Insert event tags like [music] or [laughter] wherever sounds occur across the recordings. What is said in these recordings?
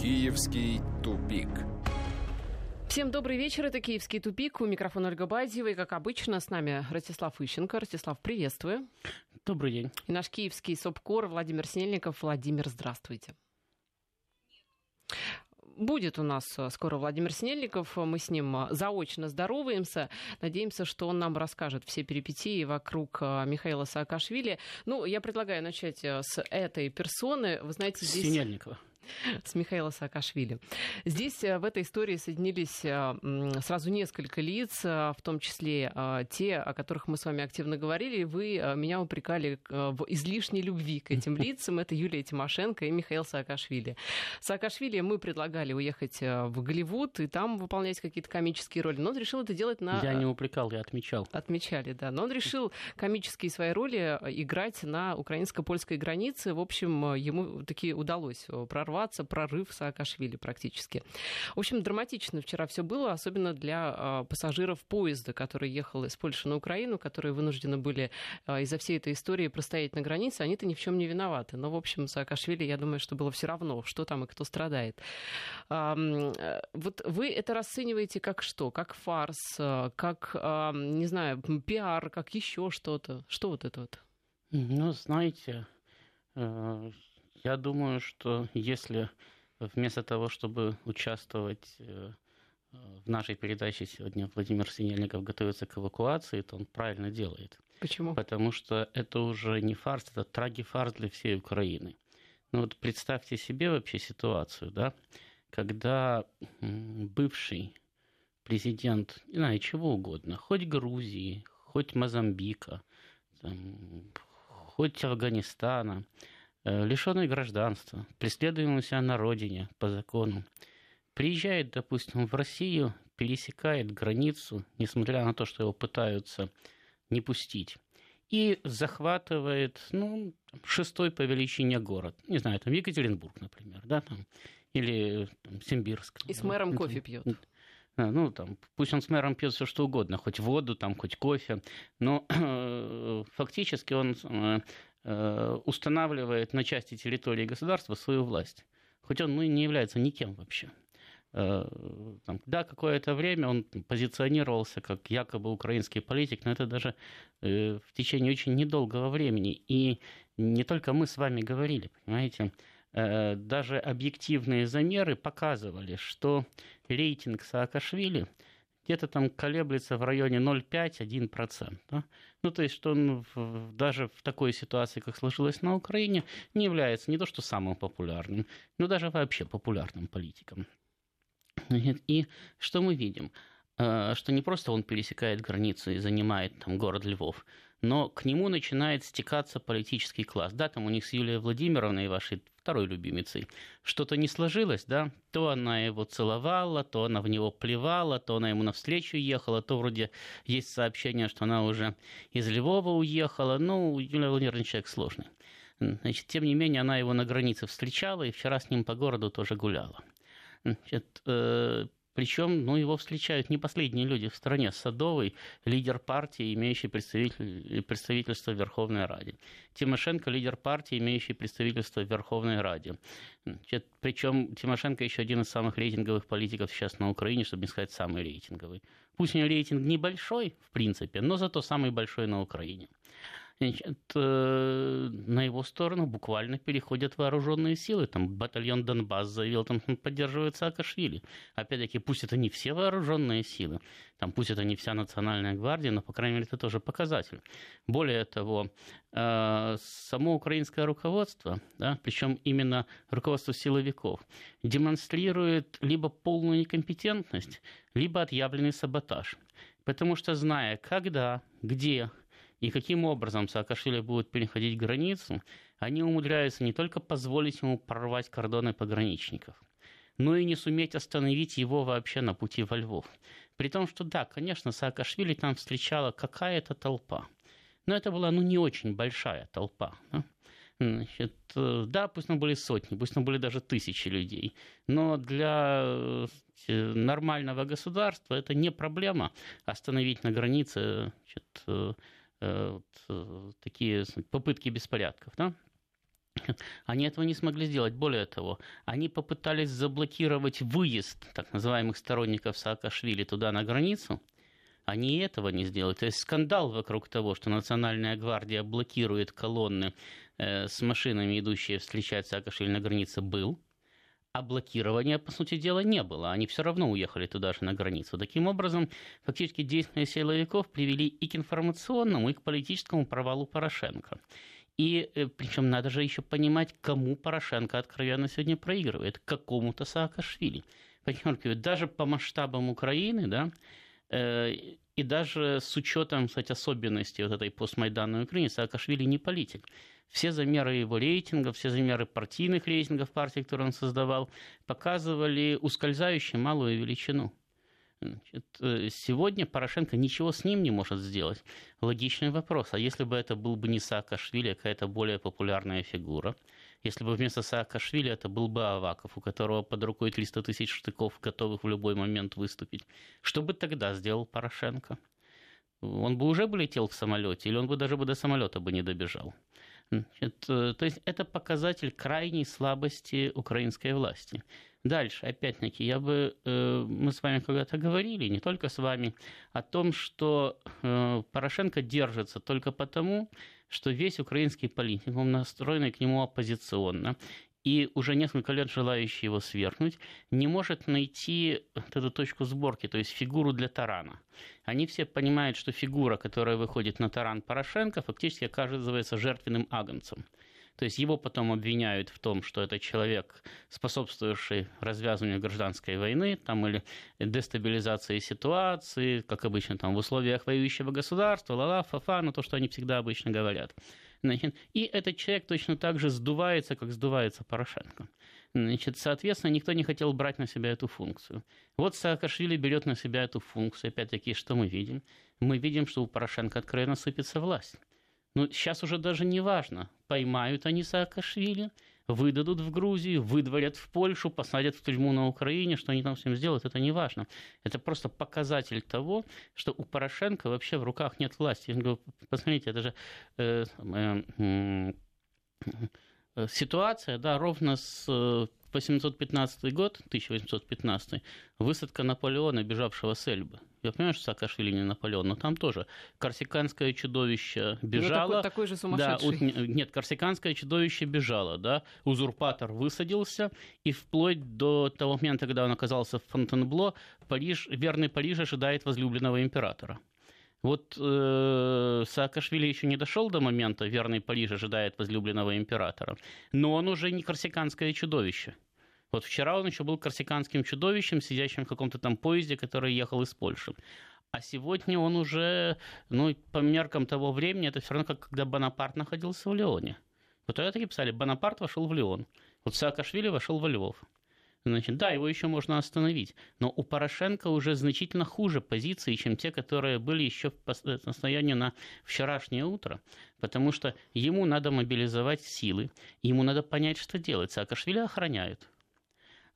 Киевский тупик. Всем добрый вечер. Это «Киевский тупик». У микрофона Ольга Бадьева. И, как обычно, с нами Ростислав Ищенко. Ростислав, приветствую. Добрый день. И наш киевский СОПКОР Владимир Снельников. Владимир, здравствуйте. Будет у нас э, скоро Владимир Снельников. Мы с ним э, заочно здороваемся. Надеемся, что он нам расскажет все перипетии вокруг э, Михаила Саакашвили. Ну, я предлагаю начать с этой персоны. Вы знаете, здесь... Синельникова. [laughs] с Михаила Саакашвили. Здесь э, в этой истории соединились э, сразу несколько лиц, э, в том числе те, о которых мы с вами активно говорили. Вы меня упрекали в излишней любви к этим [laughs] лицам. Это Юлия Тимошенко и Михаил Саакашвили. Саакашвили мы предлагали уехать в Голливуд и там выполнять какие-то комические роли. Но он решил это делать на... Я не упрекал, я отмечал. Отмечали, да. Но он решил комические свои роли играть на украинско-польской границе. В общем, ему таки удалось прорваться прорваться, прорыв Саакашвили практически. В общем, драматично вчера все было, особенно для а, пассажиров поезда, который ехал из Польши на Украину, которые вынуждены были а, из-за всей этой истории простоять на границе. Они-то ни в чем не виноваты. Но, в общем, Саакашвили, я думаю, что было все равно, что там и кто страдает. Вот вы это расцениваете как что? Как фарс, как, не знаю, пиар, как еще что-то? Что вот это вот? Ну, знаете, э, я думаю, что если вместо того, чтобы участвовать э, в нашей передаче сегодня Владимир Синельников готовится к эвакуации, то он правильно делает. Почему? Потому что это уже не фарс, это трагифарс для всей Украины. Ну вот представьте себе вообще ситуацию, да, когда бывший президент, не знаю, чего угодно, хоть Грузии, хоть Мозамбика, там, хоть Афганистана, лишенный гражданства, преследуемый себя на родине по закону, приезжает, допустим, в Россию, пересекает границу, несмотря на то, что его пытаются не пустить, и захватывает, ну, шестой по величине город. Не знаю, там Екатеринбург, например, да, там, или там, Симбирск. И с мэром кофе пьет. Ну, там, пусть он с мэром пьет все что угодно, хоть воду, там, хоть кофе, но фактически он э, Э, устанавливает на части территории государства свою власть. Хоть он ну, не является никем вообще. Э, там, да, какое-то время он позиционировался как якобы украинский политик, но это даже э, в течение очень недолгого времени. И не только мы с вами говорили, понимаете, даже объективные замеры показывали, что рейтинг Саакашвили – где-то там колеблется в районе 0,5-1%. Да? Ну, то есть, что он в, даже в такой ситуации, как сложилось на Украине, не является не то что самым популярным, но даже вообще популярным политиком. И что мы видим? Э, что не просто он пересекает границу и занимает там город Львов, но к нему начинает стекаться политический класс. Да, там у них с Юлией Владимировной, вашей второй любимицей, что-то не сложилось, да, то она его целовала, то она в него плевала, то она ему навстречу ехала, то вроде есть сообщение, что она уже из Львова уехала, ну, Юлия Владимировна человек сложный. Значит, тем не менее, она его на границе встречала и вчера с ним по городу тоже гуляла. Значит, э, причем, ну, его встречают не последние люди в стране. Садовый, лидер партии, имеющий представитель, представительство в Верховной Раде. Тимошенко, лидер партии, имеющий представительство в Верховной Раде. Причем Тимошенко еще один из самых рейтинговых политиков сейчас на Украине, чтобы не сказать самый рейтинговый. Пусть у него рейтинг небольшой, в принципе, но зато самый большой на Украине значит, э, на его сторону буквально переходят вооруженные силы. Там батальон Донбасс заявил, там поддерживает Саакашвили. Опять-таки, пусть это не все вооруженные силы, там пусть это не вся национальная гвардия, но, по крайней мере, это тоже показатель. Более того, э, само украинское руководство, да, причем именно руководство силовиков, демонстрирует либо полную некомпетентность, либо отъявленный саботаж. Потому что зная, когда, где, и каким образом Саакашвили будет переходить границу, они умудряются не только позволить ему прорвать кордоны пограничников, но и не суметь остановить его вообще на пути во Львов. При том, что да, конечно, Саакашвили там встречала какая-то толпа, но это была ну, не очень большая толпа. Да? Значит, э, да, пусть там были сотни, пусть там были даже тысячи людей, но для э, нормального государства это не проблема остановить на границе значит, э, Э, вот, э, такие попытки беспорядков. Да? [laughs] Они этого не смогли сделать. Более того, они попытались заблокировать выезд так называемых сторонников Саакашвили туда на границу. Они этого не сделали. То есть скандал вокруг того, что Национальная гвардия блокирует колонны э, с машинами, идущие встречать Саакашвили на границе, был а блокирования, по сути дела, не было. Они все равно уехали туда же на границу. Таким образом, фактически действия силовиков привели и к информационному, и к политическому провалу Порошенко. И э, причем надо же еще понимать, кому Порошенко откровенно сегодня проигрывает. Какому-то Саакашвили. Подчеркиваю, даже по масштабам Украины, да, э, и даже с учетом, кстати, особенностей вот этой постмайданной Украины, Саакашвили не политик все замеры его рейтинга, все замеры партийных рейтингов партии, которые он создавал, показывали ускользающую малую величину. Значит, э, сегодня Порошенко ничего с ним не может сделать. Логичный вопрос. А если бы это был бы не Саакашвили, а какая-то более популярная фигура? Если бы вместо Саакашвили это был бы Аваков, у которого под рукой 300 тысяч штыков, готовых в любой момент выступить, что бы тогда сделал Порошенко? Он бы уже бы летел в самолете, или он бы даже бы до самолета бы не добежал? Значит, э, то есть это показатель крайней слабости украинской власти. Дальше, опять-таки, я бы, э, мы с вами когда-то говорили, не только с вами, о том, что э, Порошенко держится только потому, что весь украинский политик, он настроенный к нему оппозиционно, и уже несколько лет желающий его свергнуть, не может найти вот эту точку сборки, то есть фигуру для тарана. Они все понимают, что фигура, которая выходит на таран Порошенко, фактически оказывается жертвенным агнцем. То есть его потом обвиняют в том, что это человек, способствующий развязыванию гражданской войны там, или дестабилизации ситуации, как обычно там, в условиях воюющего государства, ла-ла, фа-фа, ну то, что они всегда обычно говорят. Значит, и этот человек точно так же сдувается, как сдувается Порошенко. Значит, соответственно, никто не хотел брать на себя эту функцию. Вот Саакашвили берет на себя эту функцию. Опять-таки, что мы видим? Мы видим, что у Порошенко откровенно сыпется власть. Но сейчас уже даже не важно, поймают они Саакашвили – выдадут в Грузию, выдворят в Польшу, посадят в тюрьму на Украине, что они там всем сделают, это не важно. Это просто показатель того, что у Порошенко вообще в руках нет власти. Посмотрите, это же э, э, э, ситуация, да, ровно с 815 год, 1815, высадка Наполеона, бежавшего с Эльбы. Я понимаю, что Саакашвили не Наполеон, но там тоже корсиканское чудовище ну, бежало. Ну, такой, такой же сумасшедший. Да, нет, корсиканское чудовище бежало, да, узурпатор высадился, и вплоть до того момента, когда он оказался в Фонтенбло, Париж, верный Париж ожидает возлюбленного императора. Вот э, Саакашвили еще не дошел до момента, верный Париж ожидает возлюбленного императора, но он уже не корсиканское чудовище. Вот вчера он еще был корсиканским чудовищем, сидящим в каком-то там поезде, который ехал из Польши. А сегодня он уже, ну, по меркам того времени, это все равно, как когда Бонапарт находился в Леоне. Вот это таки писали, Бонапарт вошел в Леон. Вот Саакашвили вошел во Львов. Значит, да, его еще можно остановить, но у Порошенко уже значительно хуже позиции, чем те, которые были еще по состоянию на вчерашнее утро, потому что ему надо мобилизовать силы, ему надо понять, что делать. Саакашвили охраняют.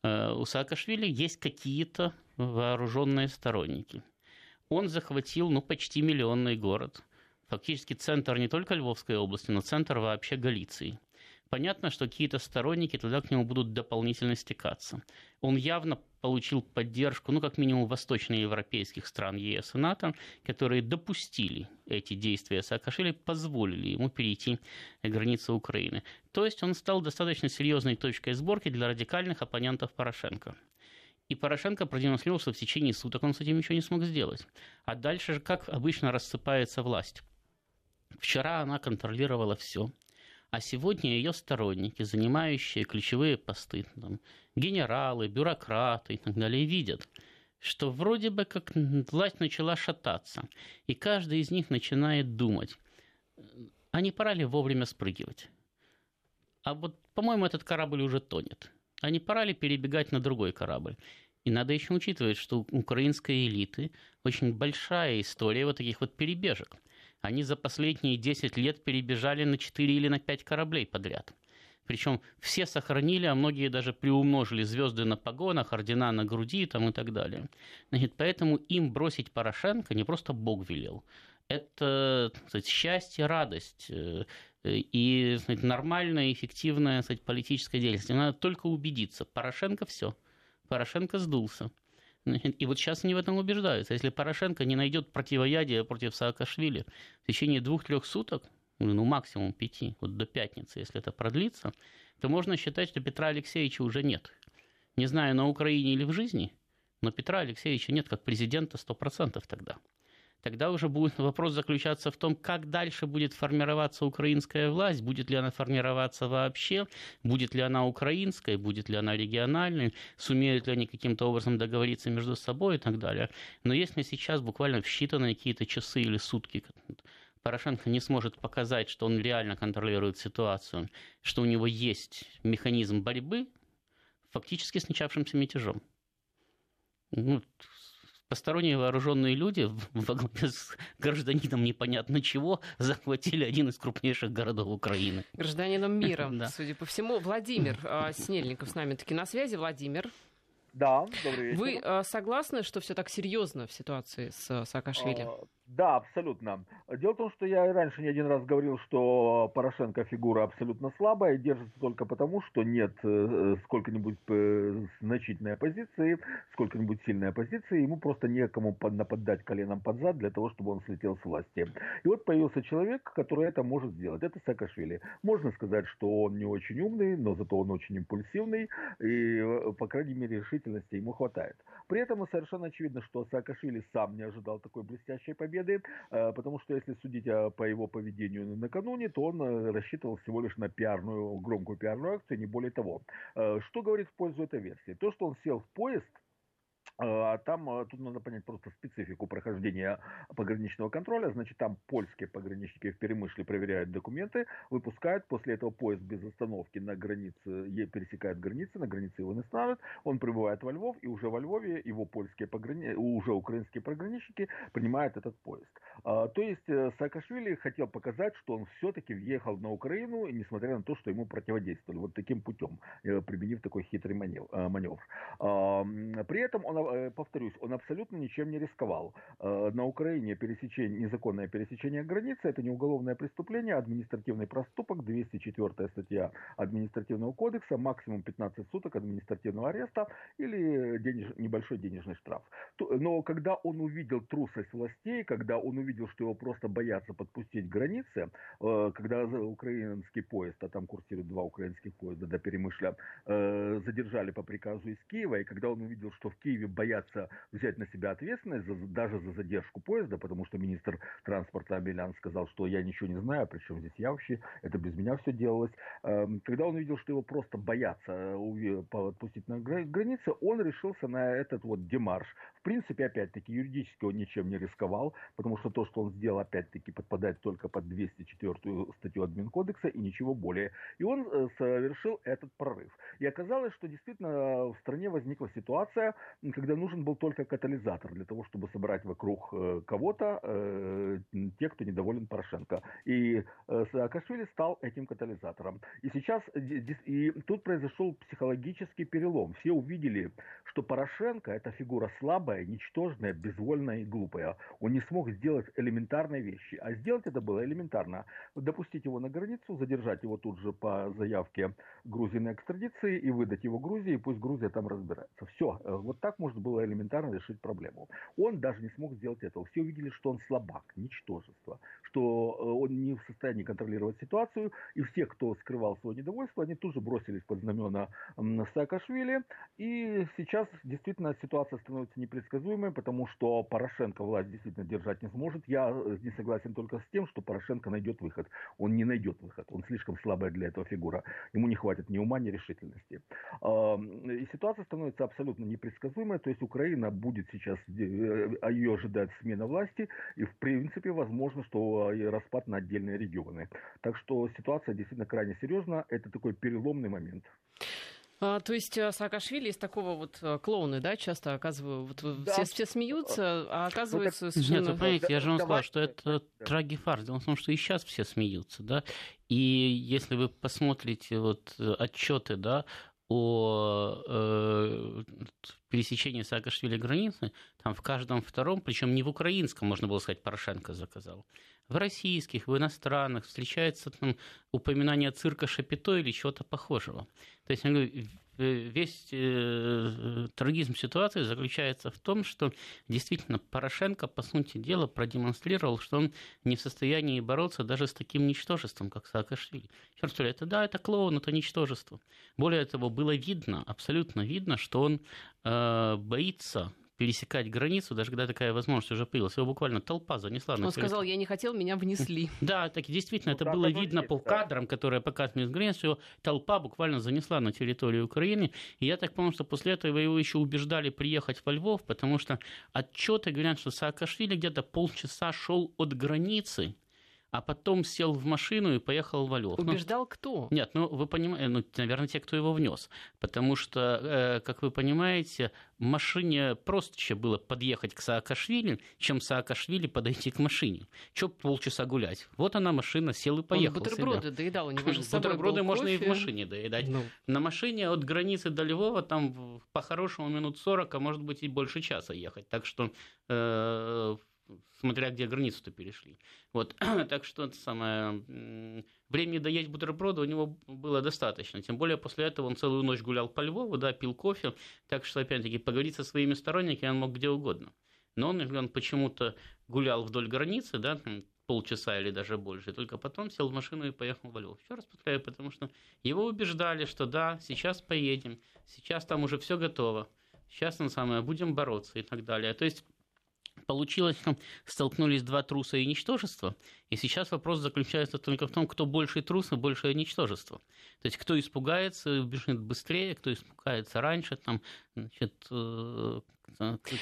Э, у Саакашвили есть какие-то вооруженные сторонники. Он захватил ну, почти миллионный город, фактически центр не только Львовской области, но центр вообще Галиции – понятно, что какие-то сторонники туда к нему будут дополнительно стекаться. Он явно получил поддержку, ну, как минимум, восточноевропейских стран ЕС и НАТО, которые допустили эти действия Саакашвили, позволили ему перейти границы Украины. То есть он стал достаточно серьезной точкой сборки для радикальных оппонентов Порошенко. И Порошенко продемонстрировал, что в течение суток он с этим ничего не смог сделать. А дальше же, как обычно, рассыпается власть. Вчера она контролировала все. А сегодня ее сторонники, занимающие ключевые посты, там, генералы, бюрократы и так далее, видят, что вроде бы как власть начала шататься, и каждый из них начинает думать, а не пора ли вовремя спрыгивать? А вот, по-моему, этот корабль уже тонет. А не пора ли перебегать на другой корабль? И надо еще учитывать, что у украинской элиты очень большая история вот таких вот перебежек – они за последние 10 лет перебежали на 4 или на 5 кораблей подряд. Причем все сохранили, а многие даже приумножили звезды на погонах, ордена на груди там, и так далее. Значит, поэтому им бросить Порошенко не просто Бог велел. Это сказать, счастье, радость. Э, и сказать, нормальная, эффективная сказать, политическая деятельность. Надо только убедиться. Порошенко все. Порошенко сдулся. [laughs] И вот сейчас они в этом убеждаются. Если Порошенко не найдет противоядия против Саакашвили в течение двух-трех суток, ну максимум пяти, вот до пятницы, если это продлится, то можно считать, что Петра Алексеевича уже нет. Не знаю, на Украине или в жизни, но Петра Алексеевича нет как президента 100% тогда тогда уже будет вопрос заключаться в том, как дальше будет формироваться украинская власть, будет ли она формироваться вообще, будет ли она украинской, будет ли она региональной, сумеют ли они каким-то образом договориться между собой и так далее. Но если сейчас буквально в считанные какие-то часы или сутки Порошенко не сможет показать, что он реально контролирует ситуацию, что у него есть механизм борьбы фактически с начавшимся мятежом. Ну, посторонние вооруженные люди во главе [laughs] с гражданином непонятно чего захватили один из крупнейших городов Украины. Гражданином [laughs] мира, да. судя по всему. Владимир а, [laughs] Снельников с нами таки на связи. Владимир. Да, добрый вечер. Вы а, согласны, что все так серьезно в ситуации с Саакашвили? Да, абсолютно. Дело в том, что я и раньше не один раз говорил, что Порошенко фигура абсолютно слабая держится только потому, что нет э, сколько-нибудь э, значительной оппозиции, сколько-нибудь сильной оппозиции, ему просто некому нападать коленом под зад для того, чтобы он слетел с власти. И вот появился человек, который это может сделать. Это Саакашвили. Можно сказать, что он не очень умный, но зато он очень импульсивный, и, э, по крайней мере, решительности ему хватает. При этом совершенно очевидно, что Саакашвили сам не ожидал такой блестящей победы, победы, э, потому что если судить по его поведению накануне, то он э, рассчитывал всего лишь на пиарную, громкую пиарную акцию, не более того. Э, что говорит в пользу этой версии? То, что он сел в поезд, а там, а, тут надо понять просто специфику прохождения пограничного контроля. Значит, там польские пограничники в Перемышле проверяют документы, выпускают, после этого поезд без остановки на границе, пересекает границы, на границе его не ставят, он прибывает во Львов, и уже во Львове его польские пограни... уже украинские пограничники принимают этот поезд. А, то есть э, Саакашвили хотел показать, что он все-таки въехал на Украину, несмотря на то, что ему противодействовали вот таким путем, э, применив такой хитрый маневр. Э, при этом он повторюсь, он абсолютно ничем не рисковал. Э, на Украине пересечение, незаконное пересечение границы – это не уголовное преступление, а административный проступок, 204 статья административного кодекса, максимум 15 суток административного ареста или денеж, небольшой денежный штраф. Но когда он увидел трусость властей, когда он увидел, что его просто боятся подпустить к границе, э, когда украинский поезд, а там курсируют два украинских поезда до Перемышля, задержали по приказу из Киева, и когда он увидел, что в Киеве боятся взять на себя ответственность за, даже за задержку поезда, потому что министр транспорта Амелян сказал, что я ничего не знаю, причем здесь я вообще, это без меня все делалось. Эм, когда он увидел, что его просто боятся э, отпустить на границе, он решился на этот вот демарш. В принципе, опять-таки, юридически он ничем не рисковал, потому что то, что он сделал, опять-таки, подпадает только под 204 статью админкодекса и ничего более. И он э, совершил этот прорыв. И оказалось, что действительно в стране возникла ситуация, когда нужен был только катализатор для того, чтобы собрать вокруг э, кого-то э, тех, кто недоволен Порошенко. И э, Саакашвили стал этим катализатором. И сейчас и тут произошел психологический перелом. Все увидели, что Порошенко это фигура слабая, ничтожная, безвольная и глупая. Он не смог сделать элементарные вещи. А сделать это было элементарно. Допустить его на границу, задержать его тут же по заявке Грузии на экстрадиции и выдать его Грузии, и пусть Грузия там разбирается. Все. Вот так можно можно было элементарно решить проблему. Он даже не смог сделать этого. Все увидели, что он слабак, ничтожество, что э, он не в состоянии контролировать ситуацию, и все, кто скрывал свое недовольство, они тут же бросились под знамена Саакашвили, и сейчас действительно ситуация становится непредсказуемой, потому что Порошенко власть действительно держать не сможет. Я э, не согласен только с тем, что Порошенко найдет выход. Он не найдет выход, он слишком слабая для этого фигура. Ему не хватит ни ума, ни решительности. И ситуация становится абсолютно непредсказуемой, то есть Украина будет сейчас, э, а ее ожидает смена власти, и в принципе возможно, что э, распад на отдельные регионы. Так что ситуация действительно крайне серьезна, это такой переломный момент. А, то есть э, Саакашвили из такого вот клоуны, да, часто оказывают, вот, да. все, все смеются, а оказывается ну, совершенно... Нет, вы понимаете, я же вам сказал, что это да. трагифарс. Дело в том, что и сейчас все смеются, да, и если вы посмотрите вот отчеты, да, о э, пересечении Саакашвили границы, там в каждом втором, причем не в украинском, можно было сказать, Порошенко заказал, в российских, в иностранных встречается там упоминание цирка Шапито или чего-то похожего. То есть, весь э, трагизм ситуации заключается в том, что действительно Порошенко, по сути дела, продемонстрировал, что он не в состоянии бороться даже с таким ничтожеством, как Саакашвили. Черт что это да, это клоун, это ничтожество. Более того, было видно, абсолютно видно, что он э, боится пересекать границу, даже когда такая возможность уже появилась. Его буквально толпа занесла. Он сказал, я не хотел, меня внесли. [laughs] Да, так действительно, это было видно по кадрам, которые показывали границу, его толпа буквально занесла на территорию Украины. И я так понял, что после этого его еще убеждали приехать во Львов, потому что отчеты говорят, что Саакашвили где-то полчаса шел от границы а потом сел в машину и поехал в Львов. Ну, Убеждал ну, кто? Нет, ну вы понимаете, ну, наверное, те, кто его внес. Потому что, э, как вы понимаете, машине проще было подъехать к Саакашвили, чем Саакашвили подойти к машине. Че полчаса гулять? Вот она машина, сел и поехал. Он бутерброды себе. доедал, у него же с [laughs] собой Бутерброды был можно кофе. и в машине доедать. Ну. На машине от границы до Львова там по-хорошему минут 40, а может быть и больше часа ехать. Так что э, смотря где границу-то перешли. Вот, [clears throat] так что это самое, времени доесть бутерброды у него было достаточно. Тем более после этого он целую ночь гулял по Львову, да, пил кофе, так что, опять-таки, поговорить со своими сторонниками он мог где угодно. Но он, он почему-то гулял вдоль границы, да, полчаса или даже больше, только потом сел в машину и поехал в Львов. Еще раз повторяю, потому что его убеждали, что да, сейчас поедем, сейчас там уже все готово, сейчас на самое будем бороться и так далее. То есть Получилось, что столкнулись два труса и ничтожества, и сейчас вопрос заключается только в том, кто больше трус и больше ничтожество. То есть, кто испугается, бежит быстрее, кто испугается раньше, там, значит, э,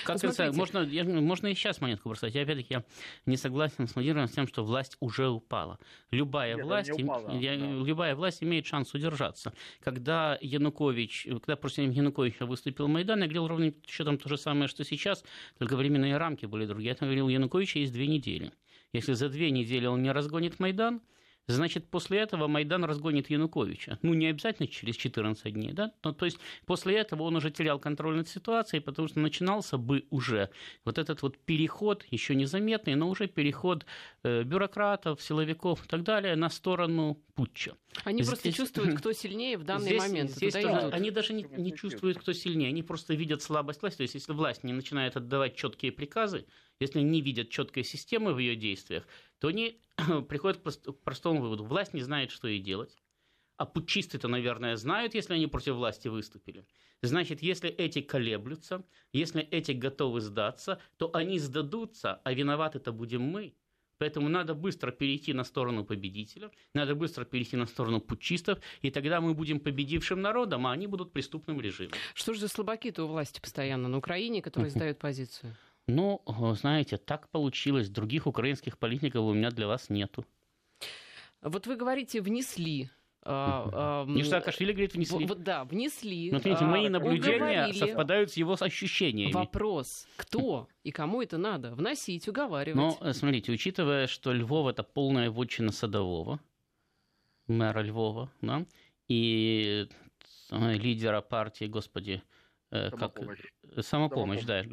как ну, это, можно, я, можно и сейчас монетку бросать. Я, опять-таки, я не согласен с Владимиром с тем, что власть уже упала. Любая, Нет, власть, упала, я, да. любая власть имеет шанс удержаться. Когда Янукович, когда против Януковича выступил Майдан, я говорил ровно счетом то же самое, что сейчас, только временные рамки были другие. Я говорил, Януковича есть две недели. Если за две недели он не разгонит Майдан, значит, после этого Майдан разгонит Януковича. Ну, не обязательно через 14 дней, да? Но, то есть после этого он уже терял контроль над ситуацией, потому что начинался бы уже вот этот вот переход, еще незаметный, но уже переход э, бюрократов, силовиков и так далее на сторону путча. Они здесь, просто чувствуют, [laughs] кто сильнее в данный здесь, момент. Здесь тоже, они даже не, не чувствуют, кто сильнее, они просто видят слабость власти. То есть если власть не начинает отдавать четкие приказы, если они не видят четкой системы в ее действиях, то они [clears throat] приходят к простому выводу. Власть не знает, что ей делать. А путчисты-то, наверное, знают, если они против власти выступили. Значит, если эти колеблются, если эти готовы сдаться, то они сдадутся, а виноваты-то будем мы. Поэтому надо быстро перейти на сторону победителя, надо быстро перейти на сторону путчистов, и тогда мы будем победившим народом, а они будут преступным режимом. Что же за слабаки-то у власти постоянно на Украине, которые сдают позицию? Ну, знаете, так получилось. Других украинских политиков у меня для вас нету. Вот вы говорите, внесли а, Не Саакашвили говорит, внесли. Вот, да, внесли. Но, смотрите, мои а, наблюдения уговорили. совпадают с его ощущениями. Вопрос, кто и кому это надо? Вносить, уговаривать. Но, э, смотрите, учитывая, что Львов – это полная вотчина Садового, мэра Львова, да, и э, лидера партии, господи, Э, как самопомощь, да,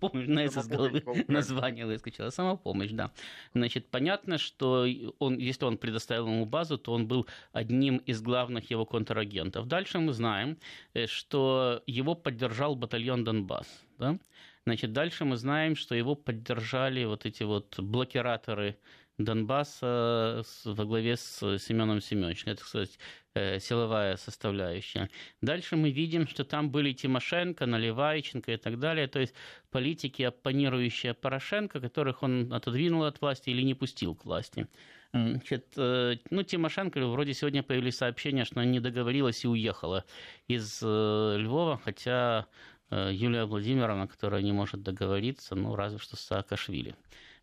помню, на это с головы [laughs] название выскочило, самопомощь, да. Значит, понятно, что он, если он предоставил ему базу, то он был одним из главных его контрагентов. Дальше мы знаем, э, что его поддержал батальон Донбасс, да. Значит, дальше мы знаем, что его поддержали вот эти вот блокираторы Донбасса во главе с Семеном Семеновичем. Это, кстати, э, силовая составляющая. Дальше мы видим, что там были Тимошенко, Наливайченко и так далее, то есть политики, оппонирующие Порошенко, которых он отодвинул от власти или не пустил к власти. Значит, э, ну, Тимошенко, вроде сегодня появились сообщения, что она не договорилась и уехала из э, Львова, хотя Юлия Владимировна, которая не может договориться, ну, разве что с Саакашвили.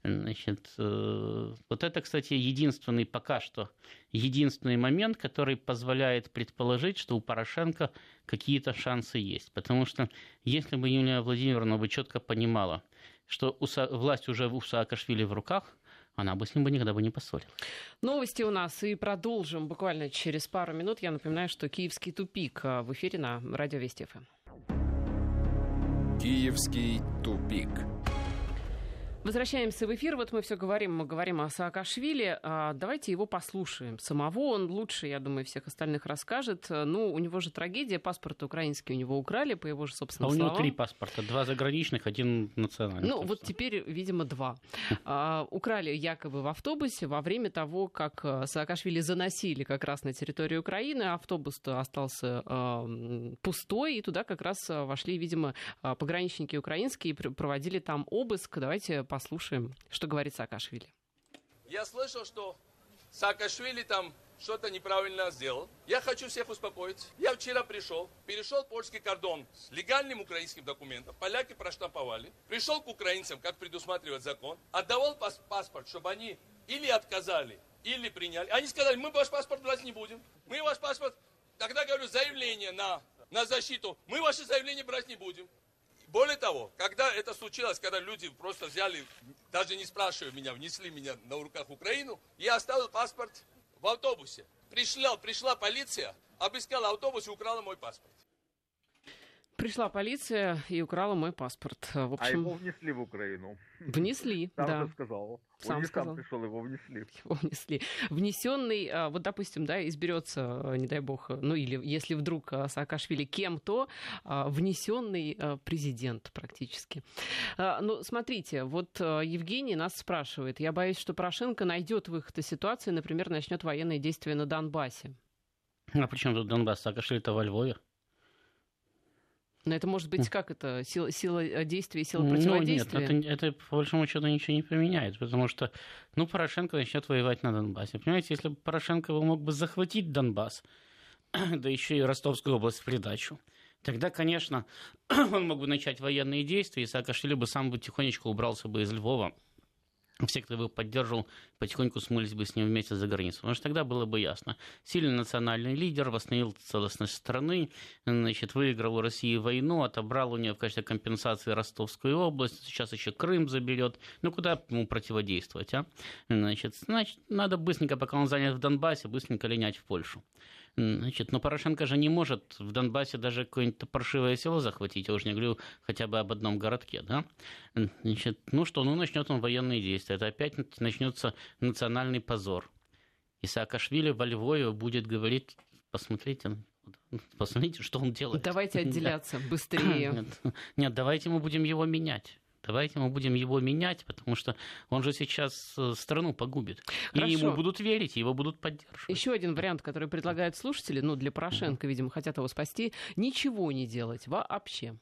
Значит, э, вот это, кстати, единственный пока что, единственный момент, который позволяет предположить, что у Порошенко какие-то шансы есть. Потому что если бы Юлия Владимировна бы четко понимала, что власть уже у Саакашвили в руках, она бы с ним бы никогда бы не поссорилась. Новости у нас и продолжим буквально через пару минут. Я напоминаю, что «Киевский тупик» в эфире на Радио Вести ФМ. Киевский тупик. Возвращаемся в эфир. Вот мы все говорим, мы говорим о Саакашвили. А, давайте его послушаем. Самого он лучше, я думаю, всех остальных расскажет. Ну, у него же трагедия. Паспорт украинский у него украли, по его же собственным а у него три паспорта. Два заграничных, один национальный. Ну, вот теперь, видимо, два. [laughs] А, украли якобы в автобусе во время того, как э, Саакашвили заносили как раз на территорию Украины. Автобус остался э, пустой, и туда как раз э, вошли, видимо, пограничники украинские, проводили там обыск. Давайте послушаем, что говорит Саакашвили. Я слышал, что Саакашвили там что-то неправильно сделал. Я хочу всех успокоить. Я вчера пришел, перешел польский кордон с легальным украинским документом. Поляки проштамповали. Пришел к украинцам, как предусматривает закон. Отдавал пас паспорт, чтобы они или отказали, или приняли. Они сказали, мы ваш паспорт брать не будем. Мы ваш паспорт, тогда говорю, заявление на, на защиту. Мы ваше заявление брать не будем. Более того, когда это случилось, когда люди просто взяли, даже не спрашивая меня, внесли меня на руках в Украину, я оставил паспорт в автобусе. Пришла, пришла полиция, обыскала автобус и украла мой паспорт. Пришла полиция и украла мой паспорт. В А общем, его внесли в Украину. внесли, [laughs] Сам да. же сказал. Сам Он не сказал. сам пришел, его внесли. его внесли. Внесенный, а, вот, допустим, да, изберется, а, не дай бог, ну или если вдруг а, Саакашвили кем-то, а, внесенный а, президент практически. А, Ну, смотрите, вот а, Евгений нас спрашивает, я боюсь, что Порошенко найдет выход из ситуации, например, начнет военные действия на Донбассе. А причем тут Донбасс? Саакашвили-то во Львове. Но это может быть как это, сила, сила э, действия, сила Ну, нет, противодействия? это, это по большому счету ничего не поменяет, потому что, ну, Порошенко начнет воевать на Донбассе. Понимаете, если бы Порошенко мог бы захватить Донбасс, [clears throat] да еще и Ростовскую область в придачу, тогда, конечно, [clears throat] он мог бы начать военные действия, и Саакашвили бы сам бы тихонечко убрался бы из Львова. Все, кто его поддерживал, потихоньку смылись бы с ним вместе за границу. Потому что тогда было бы ясно. Сильный национальный лидер восстановил целостность страны, значит, выиграл у России войну, отобрал у нее в качестве компенсации Ростовскую область, сейчас еще Крым заберет. Ну, куда ему противодействовать, а? Значит, значит, надо быстренько, пока он занят в Донбассе, быстренько линять в Польшу. Значит, но Порошенко же не может в Донбассе даже какое-нибудь паршивое село захватить, я уже не говорю хотя бы об одном городке, да? Значит, ну что, ну начнет он военные действия, это опять начнется национальный позор. И Саакашвили во Львове будет говорить, посмотрите, посмотрите, что он делает. Давайте [laughs] отделяться [clears throat] быстрее. Нет, нет, давайте мы будем его менять. Давайте мы будем его менять, потому что он же сейчас э, страну погубит. Хорошо. И ему будут верить, его будут поддерживать. Еще один вариант, который предлагают слушатели, ну, для Порошенко, видимо, хотят его спасти, ничего не делать вообще.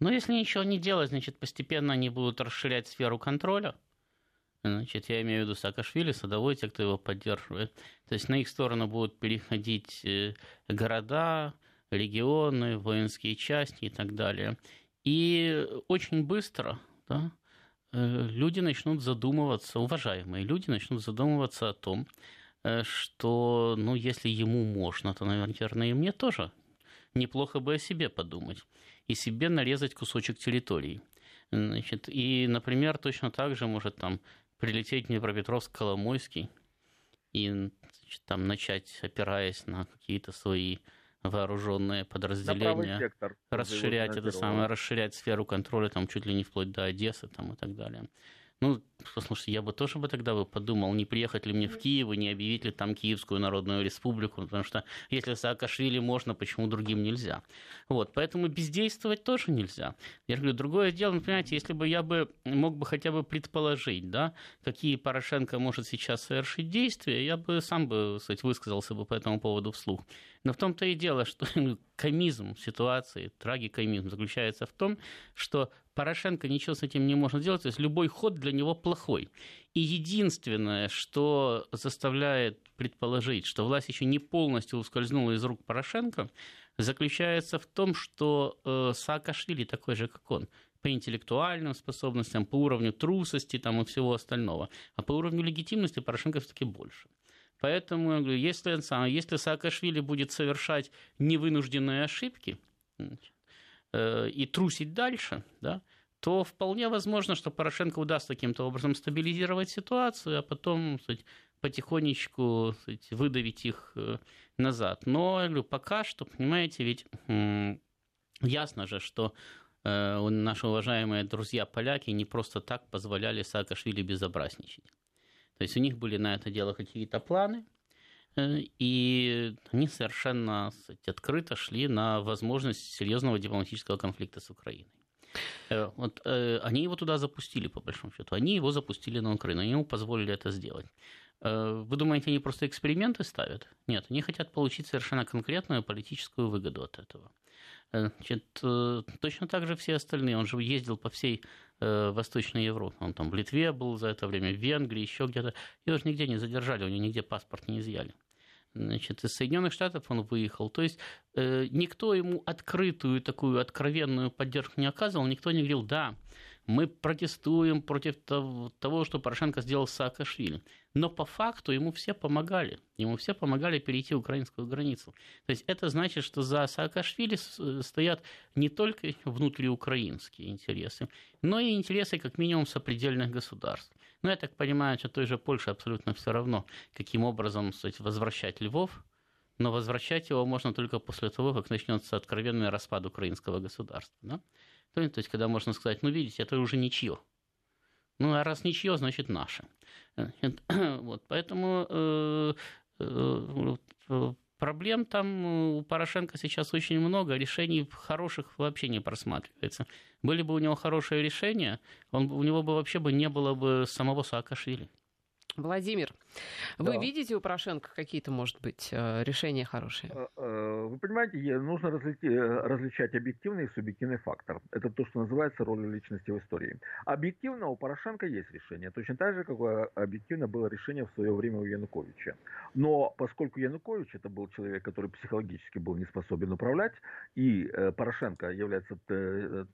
Но если ничего не делать, значит, постепенно они будут расширять сферу контроля. Значит, я имею в виду Саакашвили, Садовой, те, кто его поддерживает. То есть на их сторону будут переходить э, города, регионы, воинские части и так далее. И очень быстро да, э, люди начнут задумываться, уважаемые люди начнут задумываться о том, э, что, ну, если ему можно, то, наверное, и мне тоже неплохо бы о себе подумать и себе нарезать кусочек территории. Значит, и, например, точно так же может там прилететь Днепропетровск-Коломойский и значит, там начать, опираясь на какие-то свои вооруженные подразделения, сектор. расширять это самое, расширять сферу контроля там чуть ли не вплоть до Одессы там и так далее. Ну, послушайте, я бы тоже бы тогда бы подумал, не приехать ли мне в Киев и не объявить ли там Киевскую Народную Республику, потому что если Саакашвили можно, почему другим нельзя? Вот, поэтому бездействовать тоже нельзя. Я говорю, другое дело, ну, понимаете, если бы я бы мог бы хотя бы предположить, да, какие Порошенко может сейчас совершить действия, я бы сам бы, кстати, высказался бы по этому поводу вслух. Но в том-то и дело, что [laughs] комизм ситуации, трагикомизм заключается в том, что Порошенко ничего с этим не может сделать, то есть любой ход для него плохой. И единственное, что заставляет предположить, что власть еще не полностью ускользнула из рук Порошенко, заключается в том, что э, Саакашвили такой же, как он, по интеллектуальным способностям, по уровню трусости там, и всего остального. А по уровню легитимности Порошенко все-таки больше. Поэтому, я говорю, если, если Саакашвили будет совершать невынужденные ошибки, э, и трусить дальше, да, то вполне возможно, что Порошенко удастся каким-то образом стабилизировать ситуацию, а потом сказать, потихонечку сказать, выдавить их э, назад. Но говорю, пока что, понимаете, ведь ясно же, что э, наши уважаемые друзья поляки не просто так позволяли Саакашвили безобразничать. То есть у них были на это дело какие-то планы, э, и они совершенно сказать, открыто шли на возможность серьезного дипломатического конфликта с Украиной. Вот, они его туда запустили, по большому счету. Они его запустили на Украину, они ему позволили это сделать. Э, вы думаете, они просто эксперименты ставят? Нет, они хотят получить совершенно конкретную политическую выгоду от этого. Э, значит, э, точно так же все остальные. Он же ездил по всей Восточной Европе. Он там в Литве был за это время, в Венгрии, еще где-то. Его же нигде не задержали, у него нигде паспорт не изъяли. Значит, из Соединенных Штатов он выехал. То есть э, никто ему открытую такую откровенную поддержку не оказывал, никто не говорил, да, мы протестуем против того, что Порошенко сделал с Саакашвили. Но по факту ему все помогали. Ему все помогали перейти украинскую границу. То есть это значит, что за Саакашвили стоят не только внутриукраинские интересы, но и интересы как минимум сопредельных государств. Но я так понимаю, что той же Польше абсолютно все равно, каким образом кстати, возвращать Львов, но возвращать его можно только после того, как начнется откровенный распад украинского государства. Да? То есть, когда можно сказать, ну, видите, это уже ничье. Ну, а раз ничье, значит наше. [clears throat] Вот, поэтому э, э, проблем там у Порошенко сейчас очень много, решений хороших вообще не просматривается. Были бы у него хорошие решения, он, у него бы вообще бы не было бы самого Саакашвили. Владимир, вы да. видите у Порошенко какие-то, может быть, э, решения хорошие? Э, э, вы понимаете, нужно различать объективный и субъективный фактор. Это то, что называется ролью личности в истории. Объективно у Порошенко есть решение, точно так же, как объективно было решение в свое время у Януковича. Но поскольку Янукович это был человек, который психологически был не способен управлять, и Порошенко является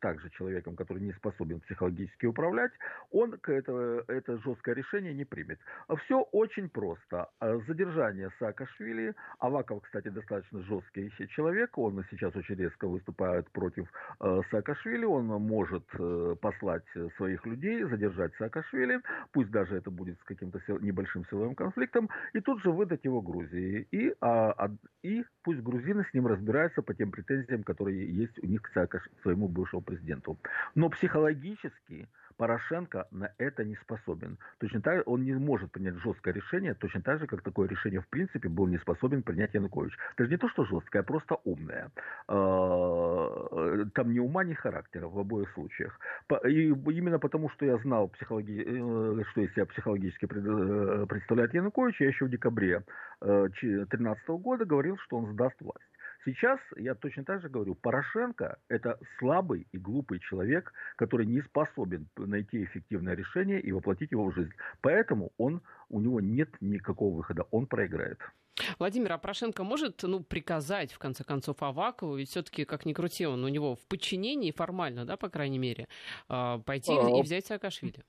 также человеком, который не способен психологически управлять, он это, это жесткое решение не примет. Все очень просто. Э, задержание Саакашвили. Аваков, кстати, достаточно жесткий человек. Он сейчас очень резко выступает против э, Саакашвили. Он может э, послать своих людей, задержать Саакашвили. Пусть даже это будет с каким-то небольшим силовым конфликтом. И тут же выдать его Грузии. И, а, и пусть грузины с ним разбираются по тем претензиям, которые есть у них к, Саакаш, к своему бывшему президенту. Но психологически Порошенко на это не способен. Точно так он не может принять жесткое решение, точно так же, как такое решение в принципе был не способен принять Янукович. Даже не то, что жесткое, а просто умное. А, там ни ума, ни характера в обоих случаях. И именно потому, что я знал, психологи... Э, что из себя психологически э, представляет Янукович, я еще в декабре 2013 э, года говорил, что он сдаст власть. Сейчас я точно так же говорю, Порошенко – это слабый и глупый человек, который не способен найти эффективное решение и воплотить его в жизнь. Поэтому он, у него нет никакого выхода, он проиграет. Владимир, а Порошенко может ну, приказать, в конце концов, Авакову, ведь все-таки, как ни крути, он у него в подчинении формально, да, по крайней мере, а, пойти а, и взять Саакашвили?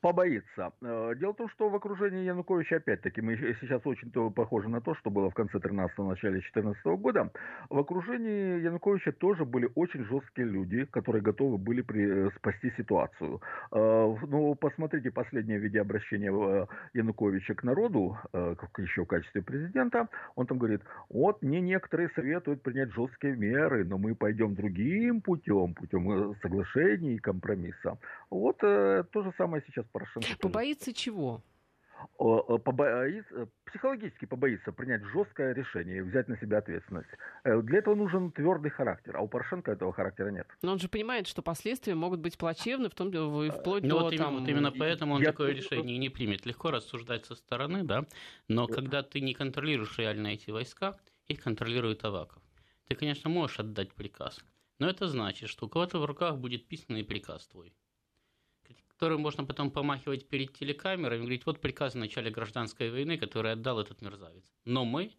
Побоится. Э, дело в том, что в окружении Януковича, опять-таки, мы сейчас очень похожи на то, что было в конце 13-го, начале 2014 года, в окружении Януковича тоже были очень жесткие люди, которые готовы были при, э, спасти ситуацию. Э, ну, посмотрите последнее видеообращение Януковича к народу, еще в качестве президента, он там говорит, вот мне некоторые советуют принять жесткие меры, но мы пойдем другим путем, путем соглашений и компромисса. Вот то же самое сейчас Порошенко. Побоится чего? побоится, психологически побоится принять жесткое решение и взять на себя ответственность. Э, для этого нужен твердый характер, а у Порошенко этого характера нет. Но он же понимает, что последствия могут быть плачевны, в том вплоть ну, до... Вот, там... именно, вот именно поэтому он Я... такое решение не примет. Легко рассуждать со стороны, да, но когда ты не контролируешь реально эти войска, их контролирует Аваков. Ты, конечно, можешь отдать приказ, но это значит, что у кого-то в руках будет писанный приказ твой которым можно потом помахивать перед телекамерой и говорить, вот приказ в начале гражданской войны, который отдал этот мерзавец. Но мы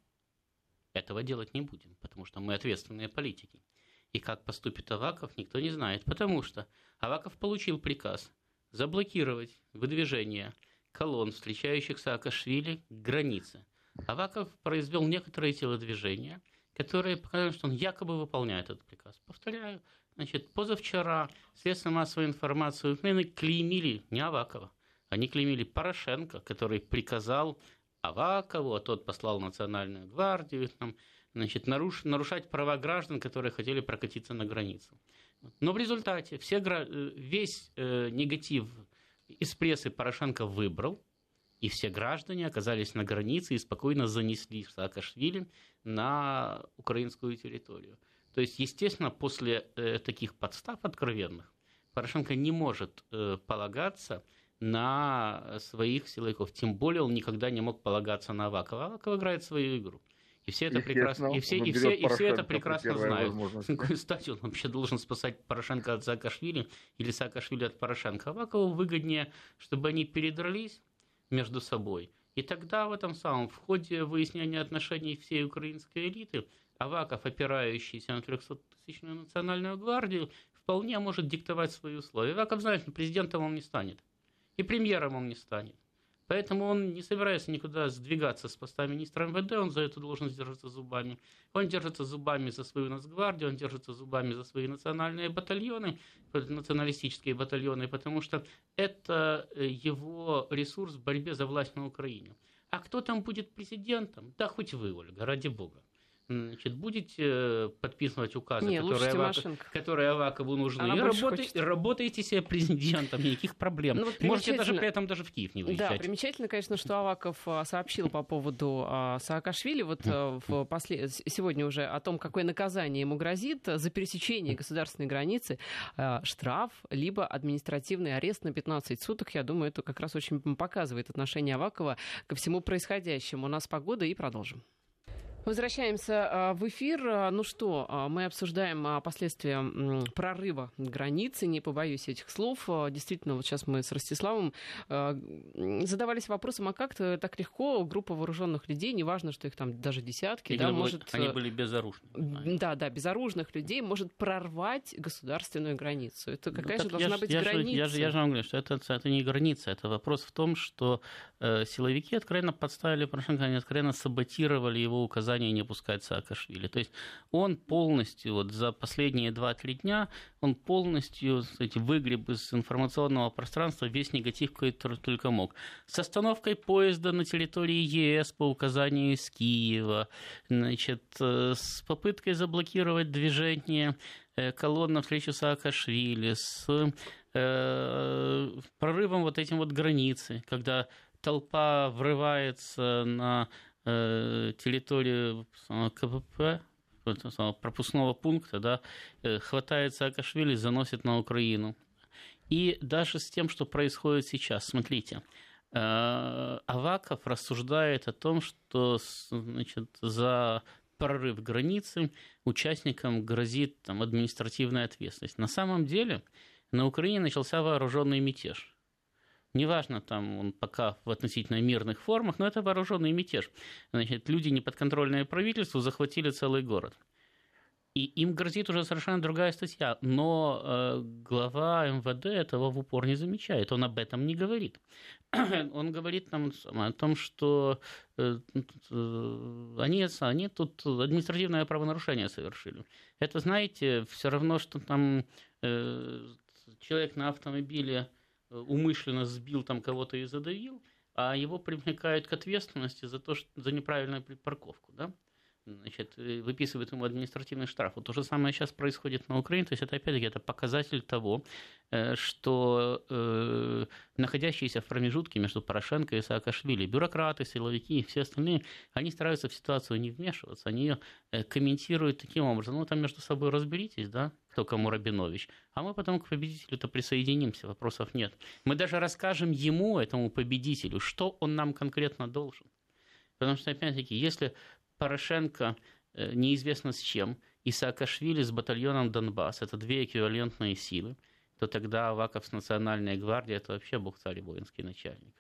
этого делать не будем, потому что мы ответственные политики. И как поступит Аваков, никто не знает, потому что Аваков получил приказ заблокировать выдвижение колонн, встречающих Саакашвили, к границе. Аваков произвел некоторые телодвижения – которые показывают, что он якобы выполняет этот приказ. Повторяю, значит, позавчера средства массовой информации Украины клеймили не Авакова, они клеймили Порошенко, который приказал Авакову, а тот послал Национальную гвардию, там, значит, наруш, нарушать права граждан, которые хотели прокатиться на границу. Но в результате все, э, весь э, негатив из прессы Порошенко выбрал, и все граждане оказались на границе и спокойно занесли Саакашвили на украинскую территорию. То есть, естественно, после э, таких подстав откровенных Порошенко не может э, полагаться на своих силовиков. Тем более он никогда не мог полагаться на Авакова. Аваков играет свою игру. И все это прекрасно, и все, и все, и все это прекрасно знают. С какой стати он вообще должен спасать Порошенко от Саакашвили или Саакашвили от Порошенко? Авакову выгоднее, чтобы они передрались между собой. И тогда в этом самом, в ходе выяснения отношений всей украинской элиты, Аваков, опирающийся на 300-тысячную национальную гвардию, вполне может диктовать свои условия. Аваков знает, что президентом он не станет. И премьером он не станет. Поэтому он не собирается никуда сдвигаться с поста министра МВД, он за эту должность держится зубами. Он держится зубами за свою нацгвардию, он держится зубами за свои национальные батальоны, националистические батальоны, потому что это э, его ресурс в борьбе за власть на Украине. А кто там будет президентом? Да хоть вы, Ольга, ради бога значит, будете э, подписывать указы, Не, которые, Авак... которые Авакову нужны, Она и работаете, работаете себе президентом, никаких проблем. Ну, вот Можете даже при этом даже в Киев не выезжать. Да, примечательно, конечно, что Аваков а, сообщил по поводу а, Саакашвили вот а, в после... сегодня уже о том, какое наказание ему грозит за пересечение государственной границы, штраф, либо административный арест на 15 суток. Я думаю, это как раз очень показывает отношение Авакова ко всему происходящему. У нас погода и продолжим. Возвращаемся а, в эфир. А, ну что, а, мы обсуждаем последствия прорыва границы, не побоюсь этих слов. Действительно, вот сейчас мы с Ростиславом задавались вопросом, а как так легко группа вооруженных людей, неважно, что их там даже десятки, да, может... Они были безоружны. Да, да, безоружных людей может прорвать государственную границу. Это какая ну, же должна я быть я граница? Же, я, же, я же вам говорю, что это, это не граница, это вопрос в том, что э, силовики откровенно подставили Порошенко, они откровенно саботировали его указания указание не пускать Саакашвили. То есть он полностью, вот за последние 2-3 дня, он полностью кстати, выгреб из информационного пространства весь негатив, который только мог. С остановкой поезда на территории ЕС по указанию из Киева, значит, э, с попыткой заблокировать движение э, колонн навстречу Саакашвили, с э, прорывом вот этим вот границы, когда толпа врывается на территорию КПП, пропускного пункта, да, э, хватает Саакашвили, заносит на Украину. И даже с тем, что происходит сейчас, смотрите, э, Аваков рассуждает о том, что значит, за прорыв границы участникам грозит там, административная ответственность. На самом деле на Украине начался вооруженный мятеж. Неважно, там он пока в относительно мирных формах, но это вооруженный мятеж. Значит, люди, неподконтрольные правительству, захватили целый город. И им грозит уже совершенно другая статья. Но э, глава МВД этого в упор не замечает. Он об этом не говорит. [clears throat] Он говорит нам о том, что э, э, они, они тут административное правонарушение совершили. Это, знаете, все равно, что там э, человек на автомобиле умышленно сбил там кого-то и задавил, а его привлекают к ответственности за то, что за неправильную парковку, да? значит, э, выписывают ему административный штраф. Вот то же самое сейчас происходит на Украине. То есть это, опять-таки, это показатель того, э, что э, находящиеся в промежутке между Порошенко и Саакашвили, бюрократы, силовики и все остальные, они стараются в ситуацию не вмешиваться, они ее э, комментируют таким образом, ну, там между собой разберитесь, да, кто кому Рабинович, а мы потом к победителю-то присоединимся, вопросов нет. Мы даже расскажем ему, этому победителю, что он нам конкретно должен. Потому что, опять-таки, если Порошенко э, неизвестно с чем, и Саакашвили с батальоном Донбасс, это две эквивалентные силы, то тогда Аваков с Национальной гвардией это вообще бог царь воинский начальник.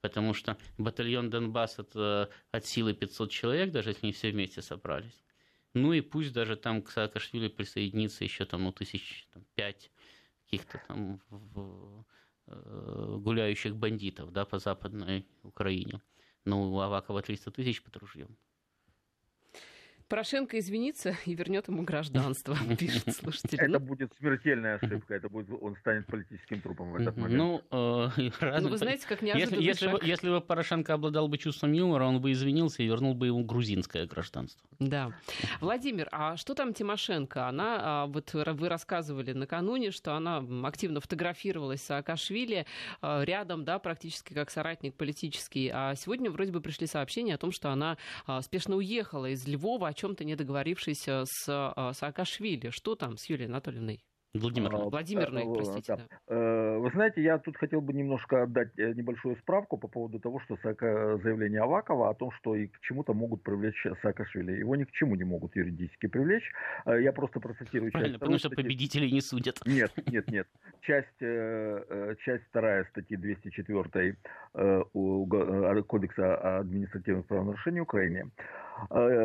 Потому что батальон Донбасс это от силы 500 человек, даже если они все вместе собрались. Ну и пусть даже там к Саакашвили присоединится еще там, ну, тысяч там, пять каких-то там в, э, гуляющих бандитов да, по Западной Украине. Ну, у Авакова 300 тысяч под ружьем. Порошенко извинится и вернет ему гражданство, [laughs] пишет слушатель. Это будет смертельная ошибка, это будет, он станет политическим трупом в этот момент. Ну, э, [laughs] ну вы знаете, как неожиданно. Если, бы, если бы Порошенко обладал бы чувством юмора, он бы извинился и вернул бы ему грузинское гражданство. Да. Владимир, а что там Тимошенко? Она, а, вот вы рассказывали накануне, что она активно фотографировалась с Саакашвили а, рядом, да, практически как соратник политический. А сегодня вроде бы пришли сообщения о том, что она а, спешно уехала из Львова, о чем-то не договорившись с Саакашвили. Что там с Юлией Анатольевной? Владимировна. А, Владимировна, э, простите. Да. Да. Э, вы знаете, я тут хотел бы немножко отдать э, небольшую справку по поводу того, что заявление Авакова о том, что и к чему-то могут привлечь Саакашвили. Его ни к чему не могут юридически привлечь. Я просто процитирую Правильно, часть потому что статьи. победителей не судят. Нет, нет, нет. Часть, часть вторая статьи 204 Кодекса о административных правонарушений Украины Э,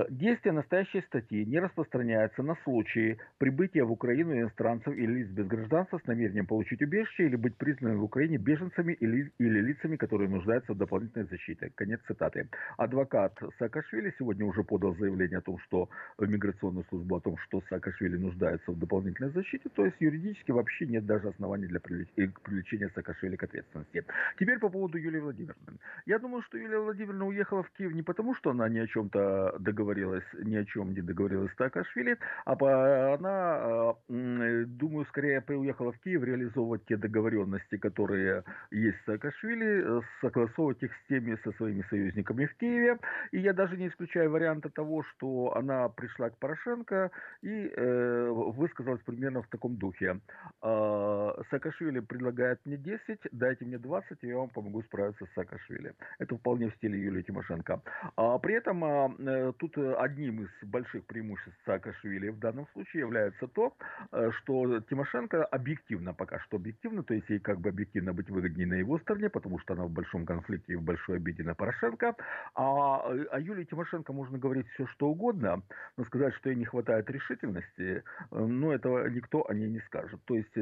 действие настоящей статьи не распространяется на случаи прибытия в Украину иностранцев или лиц без гражданства с намерением получить убежище или быть признанными в Украине беженцами или, или лицами, которые нуждаются в дополнительной защите. Конец цитаты. Адвокат Саакашвили сегодня уже подал заявление о том, что в миграционную службу, о том, что Саакашвили нуждается в дополнительной защите, то есть юридически вообще нет даже оснований для привлечения Саакашвили к ответственности. Теперь по поводу Юлии Владимировны. Я думаю, что Юлия Владимировна уехала в Киев не потому, что она ни о чем-то договорилась, ни о чем не договорилась Саакашвили, а она, э, думаю, скорее уехала в Киев реализовывать те договоренности, которые есть с Саакашвили, э, согласовывать их с теми, со своими союзниками в Киеве. И я даже не исключаю варианта того, что она пришла к Порошенко и э, высказалась примерно в таком духе. Э, Саакашвили предлагает мне 10, дайте мне 20, и я вам помогу справиться с Саакашвили. Это вполне в стиле Юлии Тимошенко. А при этом Э, тут э, одним из больших преимуществ Саакашвили в данном случае является то, э, что Тимошенко объективно, пока что объективно, то есть ей как бы объективно быть выгоднее на его стороне, потому что она в большом конфликте и в большой обиде на Порошенко, а о Юлии Тимошенко можно говорить все что угодно, но сказать, что ей не хватает решительности, ну этого никто о ней не скажет. То есть,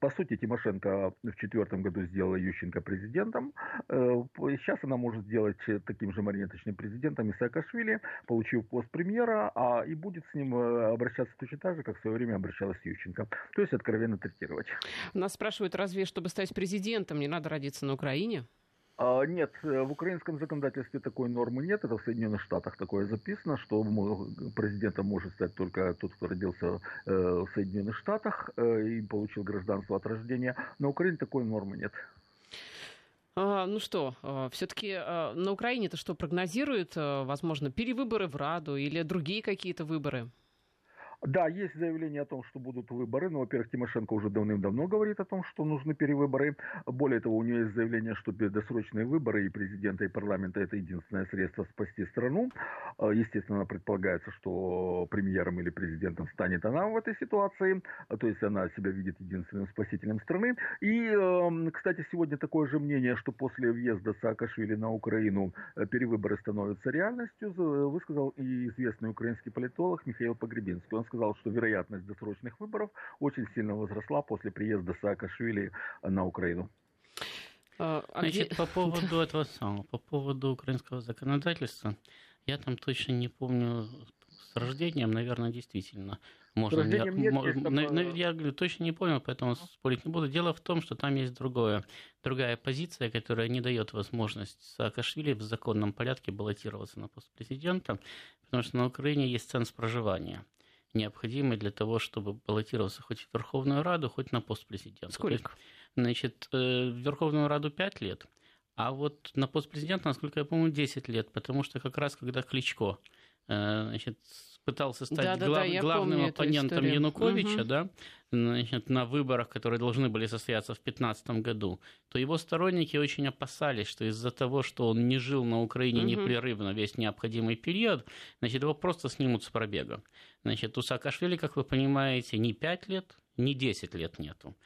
по сути, Тимошенко в четвертом году сделала Ющенко президентом, сейчас она может сделать таким же марионеточным президентом и Саакашвили Саакашвили, получив пост премьера, а и будет с ним э, обращаться точно так же, как в свое время обращалась Ющенко. То есть откровенно третировать. Нас спрашивают, разве чтобы стать президентом, не надо родиться на Украине? А, нет, э, в украинском законодательстве такой нормы нет. Это в Соединенных Штатах такое записано, что президентом может стать только тот, кто родился э, в Соединенных Штатах и получил гражданство от рождения. На Украине такой нормы нет. А, ну что, а, все-таки а, на Украине-то что прогнозируют? Возможно, перевыборы в Раду или другие какие-то выборы? Да, есть заявление о том, что будут выборы. Но, во-первых, Тимошенко уже давным-давно говорит о том, что нужны перевыборы. Более того, у нее есть заявление, что досрочные выборы и президента, и парламента – это единственное средство спасти страну. А, естественно, предполагается, что премьером или президентом станет она в этой ситуации. А, то есть она себя видит единственным спасителем страны. И, эм, кстати, сегодня такое же мнение, что после въезда Саакашвили на Украину э, перевыборы становятся реальностью, высказал и известный украинский политолог Михаил Погребинский. Он сказал, что вероятность досрочных выборов очень сильно возросла после приезда Саакашвили на Украину. А, Значит, где... [laughs] по поводу этого самого, по поводу украинского законодательства, я там точно не помню с рождением, наверное, действительно можно. Я, нет, мо, на, я говорю, точно не помню, поэтому спорить не буду. Дело в том, что там есть другое, другая позиция, которая не дает возможность Саакашвили в законном порядке баллотироваться на пост президента, потому что на Украине есть ценз проживания необходимый для того, чтобы баллотироваться хоть в Верховную Раду, хоть на пост президента. Сколько? Есть, значит, э, в Верховную Раду 5 лет, а вот на пост президента, насколько я помню, 10 лет, потому что как раз когда Кличко э, значит, пытался стать да, глав, да, главным оппонентом Януковича, угу. да, значит, на выборах, которые должны были состояться в 2015 году, то его сторонники очень опасались, что из-за того, что он не жил на Украине угу. непрерывно весь необходимый период, значит, его просто снимут с пробега. Значит, у Саакашвили, как вы понимаете, ни 5 лет, ни 10 лет нету.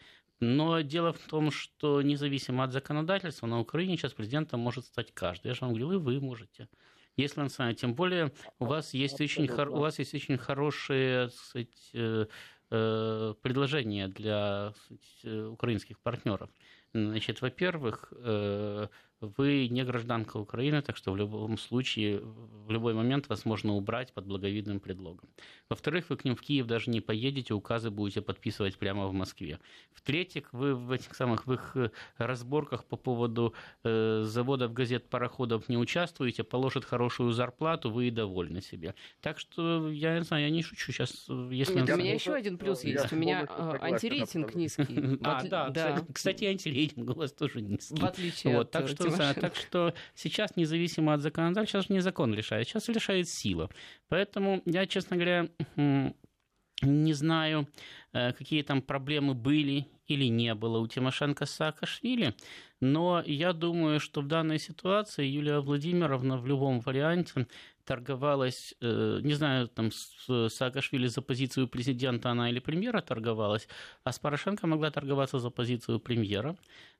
Но дело в том, что независимо от законодательства, на Украине сейчас президентом может стать каждый. Я же вам говорил, и вы можете если он станет. Тем более у вас есть очень, хор... у вас есть очень хорошие сказать, э, э, предложения для сказать, э, украинских партнеров. Значит, во-первых, вы не гражданка Украины, так что в любом случае, в любой момент вас можно убрать под благовидным предлогом. Во-вторых, вы к ним в Киев даже не поедете, указы будете подписывать прямо в Москве. В-третьих, вы в этих самых в их э, разборках по поводу э, заводов, газет, пароходов не участвуете, положат хорошую зарплату, вы и довольны себе. Так что, я не знаю, я не шучу сейчас. Э, если Нет, у меня еще один плюс есть. У меня э, антирейтинг низкий. [laughs] А, да, кстати, антирейтинг у вас тоже низкий. В отличие от так что да, так что сейчас, независимо от законодательства, сейчас не закон решает, сейчас решает сила. Поэтому я, честно говоря, не знаю, э, какие там проблемы были или не было у Тимошенко с Саакашвили, но я думаю, что в данной ситуации Юлия Владимировна в любом варианте торговалась, э, не знаю, там с Саакашвили за позицию президента она или премьера торговалась, а с Порошенко могла торговаться за позицию премьера.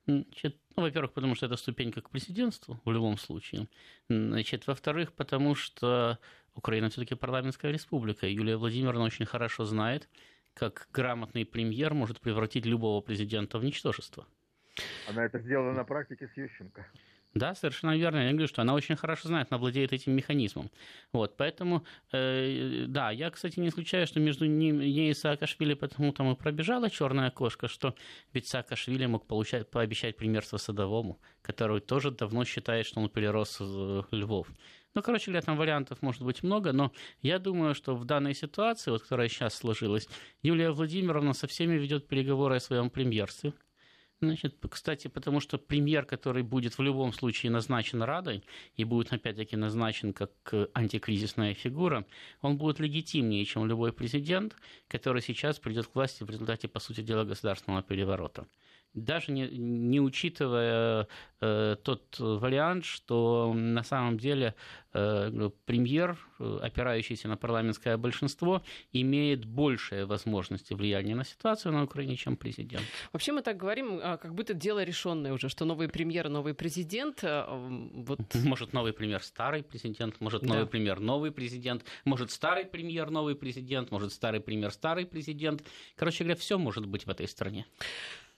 Значит, ну, во-первых, потому что это ступенька к президентству в любом случае. Значит, во-вторых, потому что Украина все-таки парламентская республика. Юлия Владимировна очень хорошо знает, как грамотный премьер может превратить любого президента в ничтожество. Она это сделала на практике с Ющенко. Да, совершенно верно. Я говорю, что она очень хорошо знает, она владеет этим механизмом. Вот, поэтому, э, да, я, кстати, не исключаю, что между ним, ней и Саакашвили потому там и пробежала черная кошка, что ведь Саакашвили мог получать, пообещать премьерство Садовому, который тоже давно считает, что он перерос э, Львов. Ну, короче говоря, там вариантов может быть много, но я думаю, что в данной ситуации, вот, которая сейчас сложилась, Юлия Владимировна со всеми ведет переговоры о своем премьерстве. Значит, кстати, потому что премьер, который будет в любом случае назначен Радой и будет опять-таки назначен как э, антикризисная фигура, он будет легитимнее, чем любой президент, который сейчас придет к власти в результате, по сути дела, государственного переворота даже не, не учитывая э, тот вариант, что на самом деле э, премьер, опирающийся на парламентское большинство, имеет большие возможности влияния на ситуацию на Украине, чем президент. Вообще мы так говорим, а, как будто дело решенное уже, что новый премьер, новый президент. Э, вот... [laughs] Может новый премьер, старый президент, может новый да. премьер, новый президент, может старый премьер, новый президент, может старый премьер, старый президент. Короче говоря, все может быть в этой стране.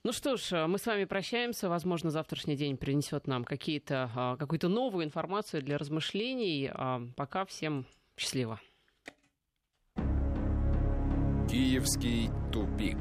Ну что ж, э, мы с вами прощаемся. Возможно, завтрашний день принесет нам какие-то, а, какую-то новую информацию для размышлений. А пока всем счастливо. Киевский тупик.